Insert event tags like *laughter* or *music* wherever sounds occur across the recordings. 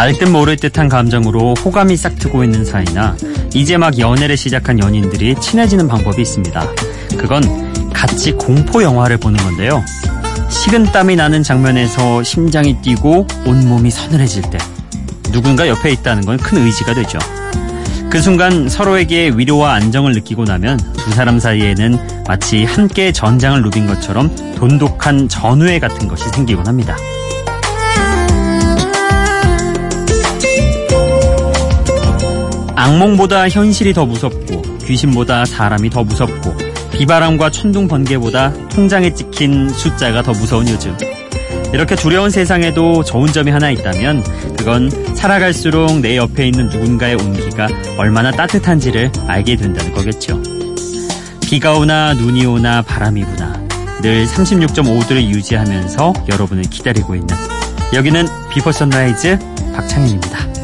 알 듯 모를 듯한 감정으로 호감이 싹트고 있는 사이나 이제 막 연애를 시작한 연인들이 친해지는 방법이 있습니다. 그건 같이 공포 영화를 보는 건데요. 식은땀이 나는 장면에서 심장이 뛰고 온몸이 서늘해질 때 누군가 옆에 있다는 건 큰 의지가 되죠. 그 순간 서로에게 위로와 안정을 느끼고 나면 두 사람 사이에는 마치 함께 전장을 누빈 것처럼 돈독한 전우애 같은 것이 생기곤 합니다. 악몽보다 현실이 더 무섭고 귀신보다 사람이 더 무섭고 비바람과 천둥 번개보다 통장에 찍힌 숫자가 더 무서운 요즘. 이렇게 두려운 세상에도 좋은 점이 하나 있다면 그건 살아갈수록 내 옆에 있는 누군가의 온기가 얼마나 따뜻한지를 알게 된다는 거겠죠. 비가 오나 눈이 오나 바람이 부나 늘 36.5도를 유지하면서 여러분을 기다리고 있는 여기는 비포 선라이즈 박창현입니다.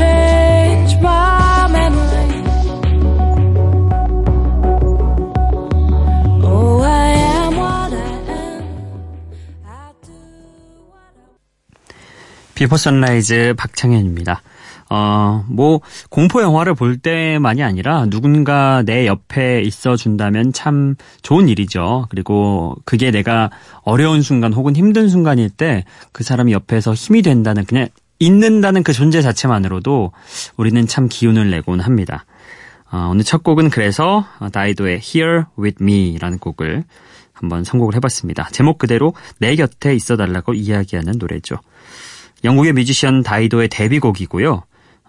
어, 비포 선라이즈 박창현입니다. 어, 뭐, 공포 영화를 볼 때만이 아니라 누군가 내 옆에 있어 준다면 참 좋은 일이죠. 그리고 그게 내가 어려운 순간 혹은 힘든 순간일 때 그 사람이 옆에서 힘이 된다는 그냥 있는다는 그 존재 자체만으로도 우리는 참 기운을 내곤 합니다. 어, 오늘 첫 곡은 그래서 다이도의 Here With Me라는 곡을 한번 선곡을 해봤습니다. 제목 그대로 내 곁에 있어달라고 이야기하는 노래죠. 영국의 뮤지션 다이도의 데뷔곡이고요.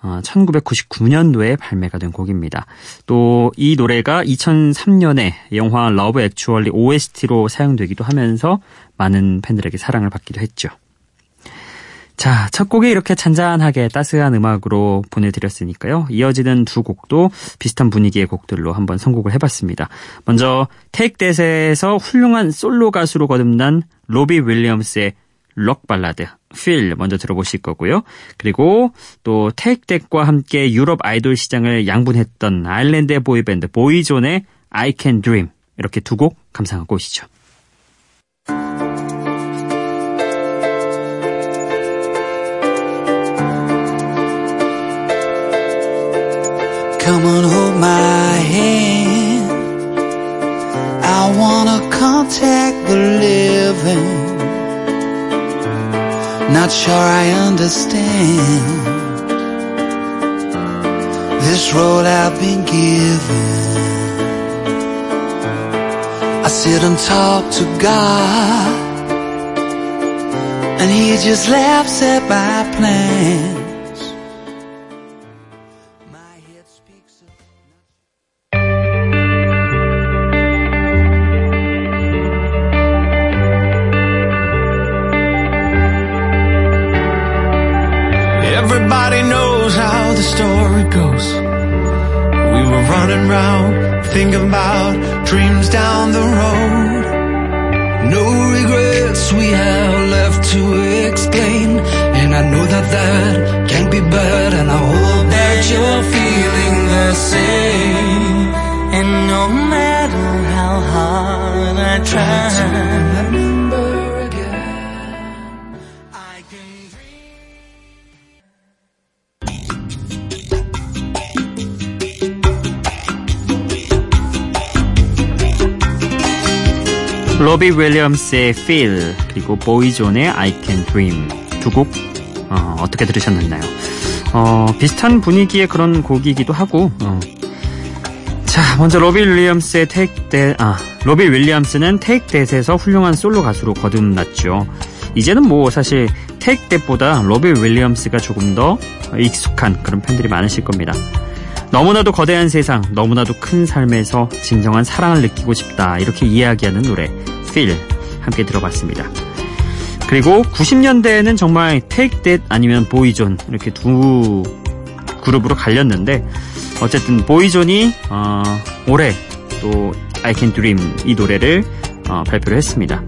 어, 1999년도에 발매가 된 곡입니다. 또 이 노래가 2003년에 영화 Love Actually OST로 사용되기도 하면서 많은 팬들에게 사랑을 받기도 했죠. 자, 첫 곡이 이렇게 잔잔하게 따스한 음악으로 보내드렸으니까요. 이어지는 두 곡도 비슷한 분위기의 곡들로 한번 선곡을 해봤습니다. 먼저 Take That에서 훌륭한 솔로 가수로 거듭난 로비 윌리엄스의 록 발라드 Feel 먼저 들어보실 거고요. 그리고 또 Take That과 함께 유럽 아이돌 시장을 양분했던 아일랜드의 보이밴드 보이존의 I Can Dream 이렇게 두 곡 감상하고 오시죠. Come on, hold my hand. I wanna contact the living. Not sure I understand this road I've been given. I sit and talk to God, and He just laughs at my plans. 로비 윌리엄스의 Feel 그리고 보이존의 I Can Dream 두곡 어, 어떻게 들으셨나요? 어, 비슷한 분위기의 그런 곡이기도 하고 어. 자 먼저 로비 윌리엄스의 Take That 아 로비 윌리엄스는 Take That에서 훌륭한 솔로 가수로 거듭났죠. 이제는 뭐 사실 Take That보다 로비 윌리엄스가 조금 더 익숙한 그런 팬들이 많으실 겁니다. 너무나도 거대한 세상, 너무나도 큰 삶에서 진정한 사랑을 느끼고 싶다. 이렇게 이야기하는 노래, Feel. 함께 들어봤습니다. 그리고 90년대에는 정말 Take That 아니면 보이존 이렇게 두 그룹으로 갈렸는데 어쨌든 보이존이 어, 올해 또 I Can Dream 이 노래를 어, 발표를 했습니다.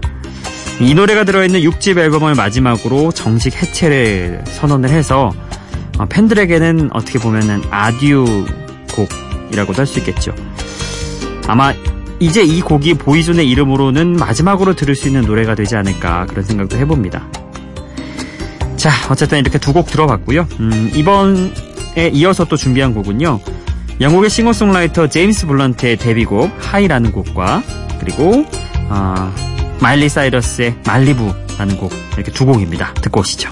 이 노래가 들어있는 6집 앨범을 마지막으로 정식 해체를 선언을 해서 어, 팬들에게는 어떻게 보면은 아듀 곡이라고도 할 수 있겠죠. 아마 이제 이 곡이 보이존의 이름으로는 마지막으로 들을 수 있는 노래가 되지 않을까 그런 생각도 해봅니다. 자, 어쨌든 이렇게 두 곡 들어봤고요. 음, 이번에 이어서 또 준비한 곡은요. 영국의 싱어송라이터 제임스 블런트의 데뷔곡 High라는 곡과 그리고 어, 마일리 사이러스의 Malibu라는 곡 이렇게 두 곡입니다. 듣고 오시죠.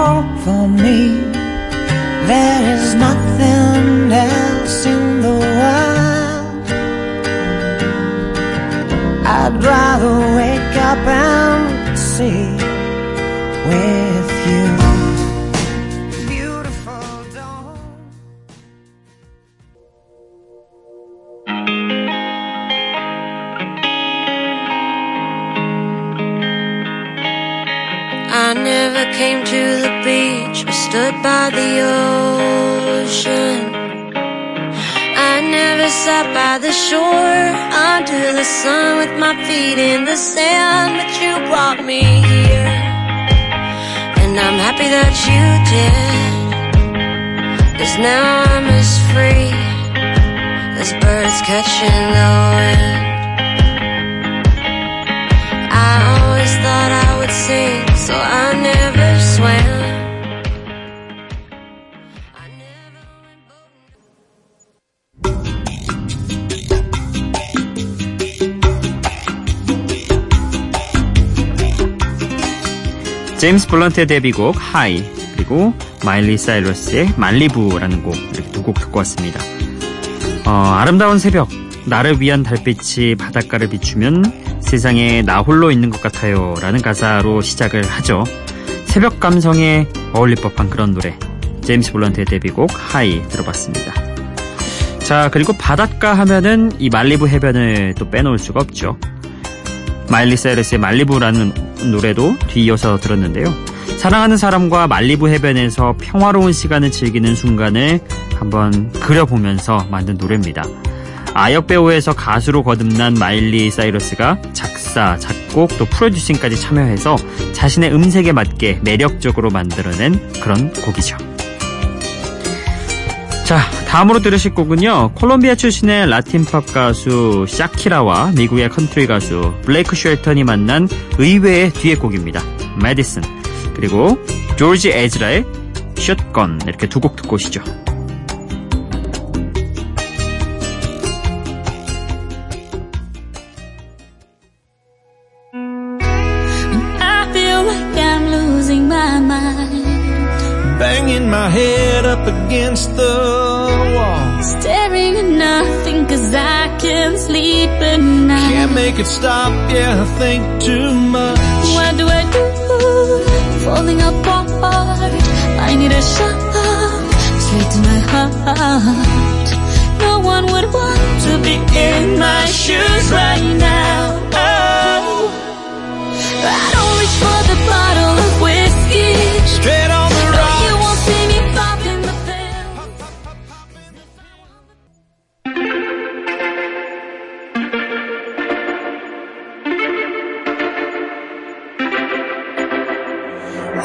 Shore for me. There is nothing else in the world. I'd rather wake up and see by the ocean. I never sat by the shore under the sun with my feet in the sand, but you brought me here. And I'm happy that you did. Cause now I'm as free as birds catching the wind. I always thought I would sing, so I never swam. 제임스 블런트의 데뷔곡 High 그리고 마일리 사이러스의 말리부라는 곡 이렇게 두 곡 듣고 왔습니다. 어, 아름다운 새벽 나를 위한 달빛이 바닷가를 비추면 세상에 나 홀로 있는 것 같아요 라는 가사로 시작을 하죠. 새벽 감성에 어울릴 법한 그런 노래 제임스 블런트의 데뷔곡 High 들어봤습니다. 자 그리고 바닷가 하면은 이 말리부 해변을 또 빼놓을 수가 없죠. 마일리 사이러스의 말리부라는 노래도 뒤이어서 들었는데요. 사랑하는 사람과 말리부 해변에서 평화로운 시간을 즐기는 순간을 한번 그려보면서 만든 노래입니다. 아역 배우에서 가수로 거듭난 마일리 사이러스가 작사, 작곡, 또 프로듀싱까지 참여해서 자신의 음색에 맞게 매력적으로 만들어낸 그런 곡이죠. 자, 다음으로 들으실 곡은요. 콜롬비아 출신의 라틴 팝 가수 샤키라와 미국의 컨트리 가수 블레이크 쉘턴이 만난 의외의 듀엣곡입니다. Medicine 그리고 조지 에즈라의 Shotgun 이렇게 두 곡 듣고 오시죠. It stop, yeah, I think too much. What do I do? Falling apart. I need a shot straight to my heart. No one would want to be in my shoes right now. Oh, I don't reach for the bottle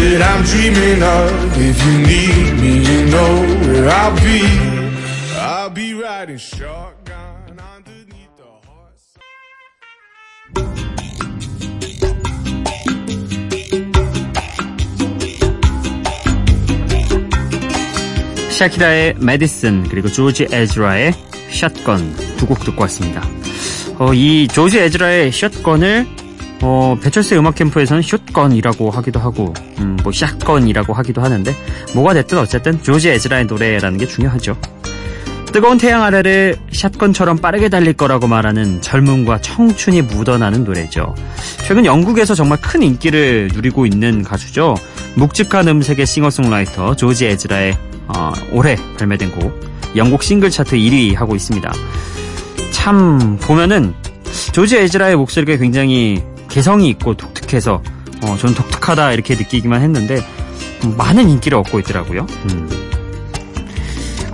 that I'm dreaming of. If you need me, you know where I'll be. I'll be riding shotgun underneath the horse. 샤키라의 메디슨 그리고 조지 에즈라의 샷건 두 곡 듣고 왔습니다. 어, 이 조지 에즈라의 샷건을 어, 배철수의 음악 캠프에서는 샷건이라고 하기도 하고 음, 뭐 샷건이라고 하기도 하는데 뭐가 됐든 어쨌든 조지 에즈라의 노래라는 게 중요하죠. 뜨거운 태양 아래를 샷건처럼 빠르게 달릴 거라고 말하는 젊음과 청춘이 묻어나는 노래죠. 최근 영국에서 정말 큰 인기를 누리고 있는 가수죠. 묵직한 음색의 싱어송라이터 조지 에즈라의 어, 올해 발매된 곡 영국 싱글 차트 1위 하고 있습니다. 참 보면은 조지 에즈라의 목소리가 굉장히 개성이 있고 독특해서 어, 전 독특하다 이렇게 느끼기만 했는데 많은 인기를 얻고 있더라고요. 음.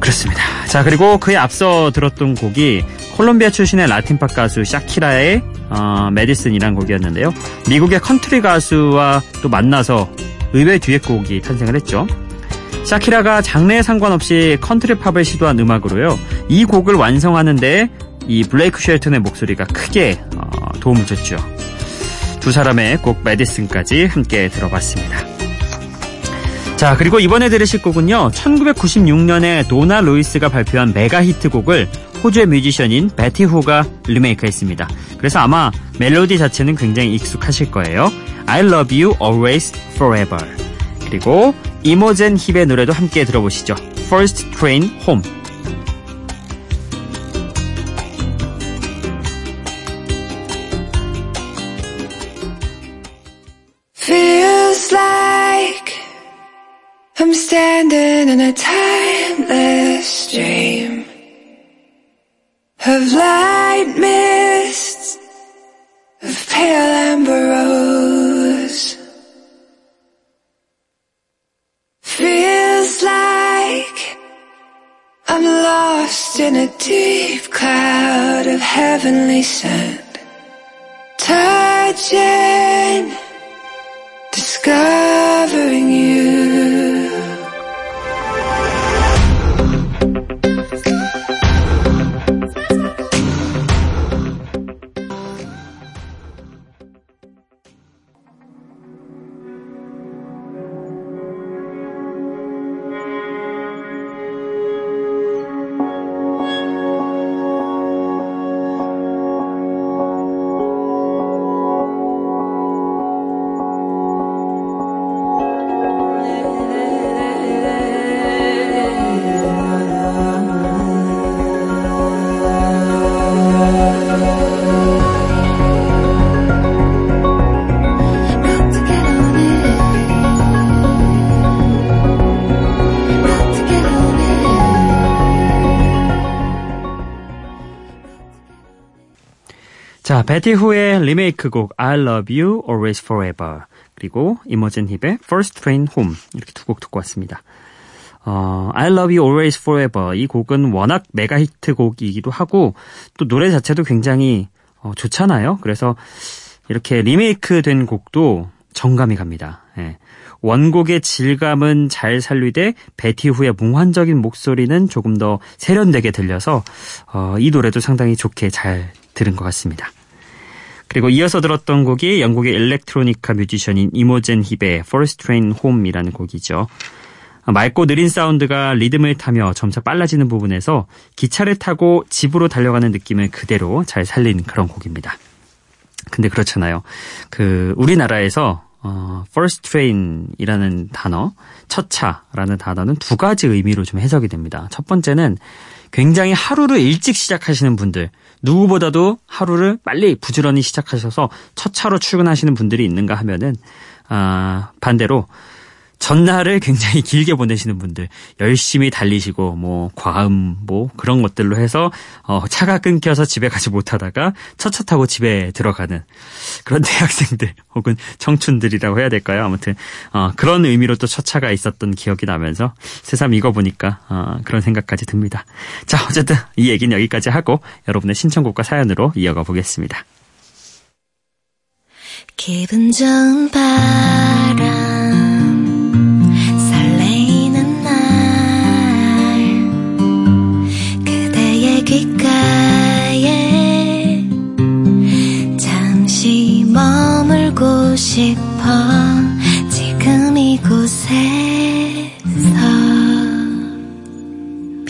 그렇습니다. 자 그리고 그에 앞서 들었던 곡이 콜롬비아 출신의 라틴팝 가수 샤키라의 어, Medicine이란 곡이었는데요. 미국의 컨트리 가수와 또 만나서 의외의 듀엣곡이 탄생을 했죠. 샤키라가 장르에 상관없이 컨트리 팝을 시도한 음악으로요. 이 곡을 완성하는데 이 블레이크 쉘튼의 목소리가 크게 어, 도움을 줬죠. 두 사람의 곡 Medicine까지 함께 들어봤습니다. 자, 그리고 이번에 들으실 곡은요. 1996년에 도나 루이스가 발표한 메가 히트곡을 호주의 뮤지션인 베티 후가 리메이크했습니다. 그래서 아마 멜로디 자체는 굉장히 익숙하실 거예요. I love you always forever. 그리고 이모젠 힙의 노래도 함께 들어보시죠. First Train Home. Lost in a deep cloud of heavenly scent, touching discovering you. 베티 후의 리메이크 곡 I Love You Always Forever 그리고 이모젠 힙의 First Train Home 이렇게 두 곡 듣고 왔습니다. 어, I Love You Always Forever 이 곡은 워낙 메가 히트 곡이기도 하고 또 노래 자체도 굉장히 어, 좋잖아요. 그래서 이렇게 리메이크 된 곡도 정감이 갑니다. 예. 원곡의 질감은 잘 살리되 베티 후의 몽환적인 목소리는 조금 더 세련되게 들려서 어, 이 노래도 상당히 좋게 잘 들은 것 같습니다. 그리고 이어서 들었던 곡이 영국의 일렉트로니카 뮤지션인 이모젠 힙의 First Train Home이라는 곡이죠. 맑고 느린 사운드가 리듬을 타며 점차 빨라지는 부분에서 기차를 타고 집으로 달려가는 느낌을 그대로 잘 살린 그런 곡입니다. 근데 그렇잖아요. 그 우리나라에서 어, first train이라는 단어, 첫 차라는 단어는 두 가지 의미로 좀 해석이 됩니다. 첫 번째는 굉장히 하루를 일찍 시작하시는 분들, 누구보다도 하루를 빨리 부지런히 시작하셔서 첫 차로 출근하시는 분들이 있는가 하면은 아, 반대로 전날을 굉장히 길게 보내시는 분들, 열심히 달리시고, 뭐, 과음, 뭐, 그런 것들로 해서, 어, 차가 끊겨서 집에 가지 못하다가 첫차 타고 집에 들어가는 그런 *laughs* 대학생들, 혹은 청춘들이라고 해야 될까요? 아무튼, 어, 그런 의미로 또 첫 차가 있었던 기억이 나면서 새삼 이거 보니까, 어, 그런 생각까지 듭니다. 자, 어쨌든 이 얘기는 여기까지 하고, 여러분의 신청곡과 사연으로 이어가 보겠습니다. 기분 좋은 바람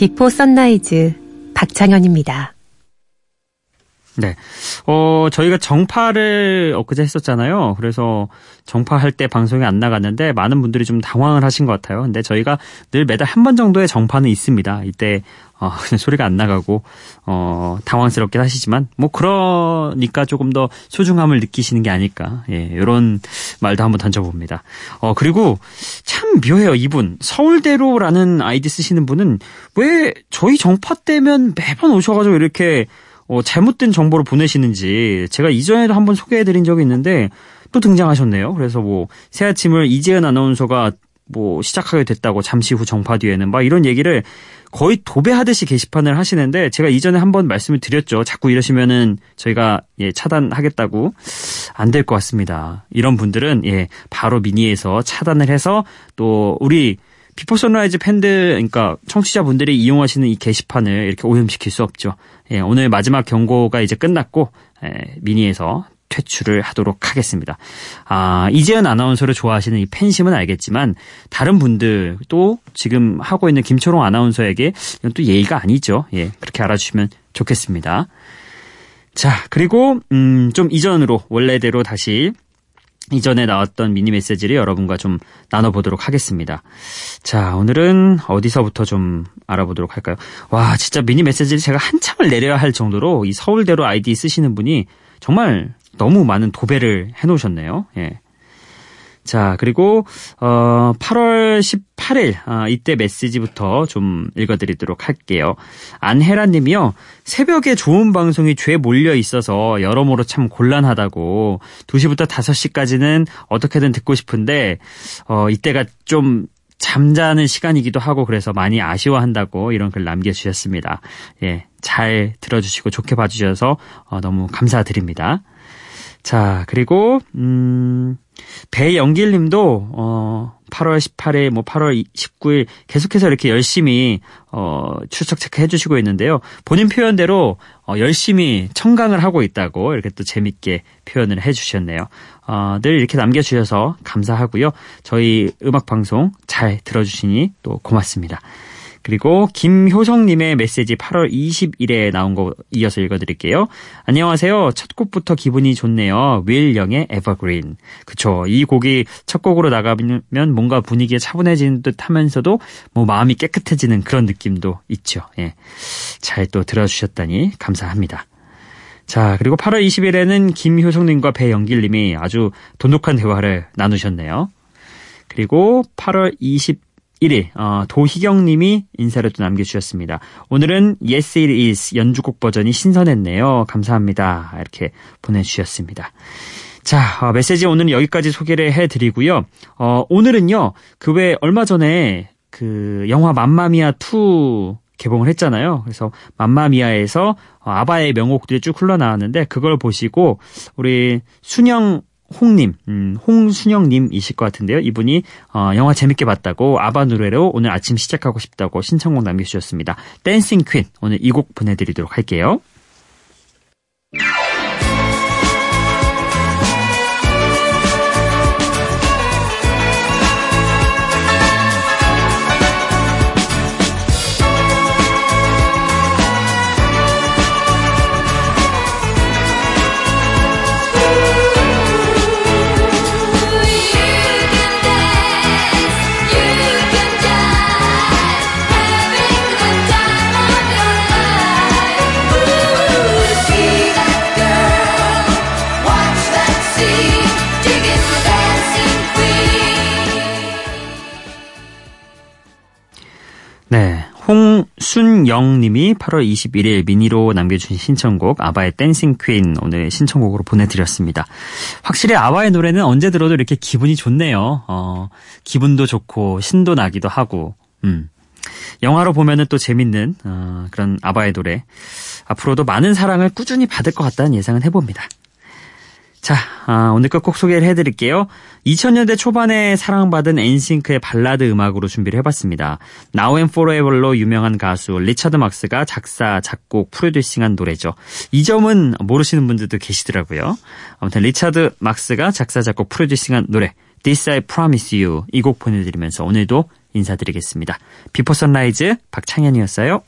Before Sunrise 박창현입니다. 네. 어, 저희가 정파를 엊그제 했었잖아요. 그래서 정파할 때 방송이 안 나갔는데 많은 분들이 좀 당황을 하신 것 같아요. 근데 저희가 늘 매달 한 번 정도의 정파는 있습니다. 이때 어, *laughs* 소리가 안 나가고 어, 당황스럽긴 하시지만 뭐 그러니까 조금 더 소중함을 느끼시는 게 아닐까. 예, 이런 말도 한번 던져봅니다. 어, 그리고 참 묘해요. 이분 서울대로라는 아이디 쓰시는 분은 왜 저희 정파 때면 매번 오셔가지고 이렇게 어, 잘못된 정보를 보내시는지 제가 이전에도 한번 소개해드린 적이 있는데 또 등장하셨네요. 그래서 뭐 새 아침을 이재은 아나운서가 뭐 시작하게 됐다고 잠시 후 정파 뒤에는 막 이런 얘기를 거의 도배하듯이 게시판을 하시는데 제가 이전에 한번 말씀을 드렸죠. 자꾸 이러시면은 저희가 예, 차단하겠다고 안 될 것 같습니다. 이런 분들은 예, 바로 미니에서 차단을 해서 또 우리 Before Sunrise 팬들, 그러니까 청취자분들이 이용하시는 이 게시판을 이렇게 오염시킬 수 없죠. 예, 오늘 마지막 경고가 이제 끝났고 예, 미니에서 퇴출을 하도록 하겠습니다. 아, 이재은 아나운서를 좋아하시는 이 팬심은 알겠지만 다른 분들 또 지금 하고 있는 김초롱 아나운서에게 이건 또 예의가 아니죠. 예, 그렇게 알아주시면 좋겠습니다. 자, 그리고 음, 좀 이전으로 원래대로 다시 이전에 나왔던 미니 메시지를 여러분과 좀 나눠보도록 하겠습니다. 자, 오늘은 어디서부터 좀 알아보도록 할까요? 와, 진짜 미니 메시지를 제가 한참을 내려야 할 정도로 이 서울대로 아이디 쓰시는 분이 정말 너무 많은 도배를 해놓으셨네요. 예. 자, 그리고 어 8월 18일 아, 이때 메시지부터 좀 읽어드리도록 할게요. 안혜란 님이요. 새벽에 좋은 방송이 죄 몰려 있어서 여러모로 참 곤란하다고 2시부터 5시까지는 어떻게든 듣고 싶은데 어 이때가 좀 잠자는 시간이기도 하고 그래서 많이 아쉬워한다고 이런 글 남겨주셨습니다. 예, 잘 들어주시고 좋게 봐주셔서 어, 너무 감사드립니다. 자, 그리고 음 배영길 님도 어 8월 18일 뭐 8월 19일 계속해서 이렇게 열심히 어 출석 체크해 주시고 있는데요. 본인 표현대로 어 열심히 청강을 하고 있다고 이렇게 또 재밌게 표현을 해 주셨네요. 어, 늘 이렇게 남겨 주셔서 감사하고요. 저희 음악 방송 잘 들어 주시니 또 고맙습니다. 그리고 김효성님의 메시지 8월 20일에 나온 거 이어서 읽어드릴게요. 안녕하세요. 첫 곡부터 기분이 좋네요. 윌 영의 에버그린. 그쵸. 이 곡이 첫 곡으로 나가면 뭔가 분위기가 차분해지는 듯 하면서도 뭐 마음이 깨끗해지는 그런 느낌도 있죠. 예. 잘 또 들어주셨다니 감사합니다. 자, 그리고 8월 20일에는 김효성님과 배영길님이 아주 돈독한 대화를 나누셨네요. 그리고 8월 20 1일 어, 도희경님이 인사를 또 남겨주셨습니다. 오늘은 Yes It Is 연주곡 버전이 신선했네요. 감사합니다. 이렇게 보내주셨습니다. 자 어, 메시지 오늘은 여기까지 소개를 해드리고요. 어, 오늘은요 그 외 얼마 전에 그 영화 맘마미아 2 개봉을 했잖아요. 그래서 맘마미아에서 어, 아바의 명곡들이 쭉 흘러나왔는데 그걸 보시고 우리 순영 홍님, 음, 홍순영님이실 것 같은데요. 이분이 어, 영화 재밌게 봤다고 아바 노래로 오늘 아침 시작하고 싶다고 신청곡 남겨주셨습니다. 댄싱 퀸 오늘 이 곡 보내드리도록 할게요. 홍순영님이 8월 21일 미니로 남겨주신 신청곡 아바의 Dancing Queen 오늘 신청곡으로 보내드렸습니다. 확실히 아바의 노래는 언제 들어도 이렇게 기분이 좋네요. 어, 기분도 좋고 신도 나기도 하고, 음. 영화로 보면은 또 재밌는 어, 그런 아바의 노래 앞으로도 많은 사랑을 꾸준히 받을 것 같다는 예상은 해봅니다. 자, 아, 오늘 끝곡 소개를 해드릴게요. 2000년대 초반에 사랑받은 엔싱크의 발라드 음악으로 준비를 해봤습니다. Now and Forever로 유명한 가수 리차드 막스가 작사, 작곡, 프로듀싱한 노래죠. 이 점은 모르시는 분들도 계시더라고요. 아무튼 리차드 막스가 작사, 작곡, 프로듀싱한 노래 This I Promise You 이 곡 보내드리면서 오늘도 인사드리겠습니다. Before Sunrise 박창현이었어요.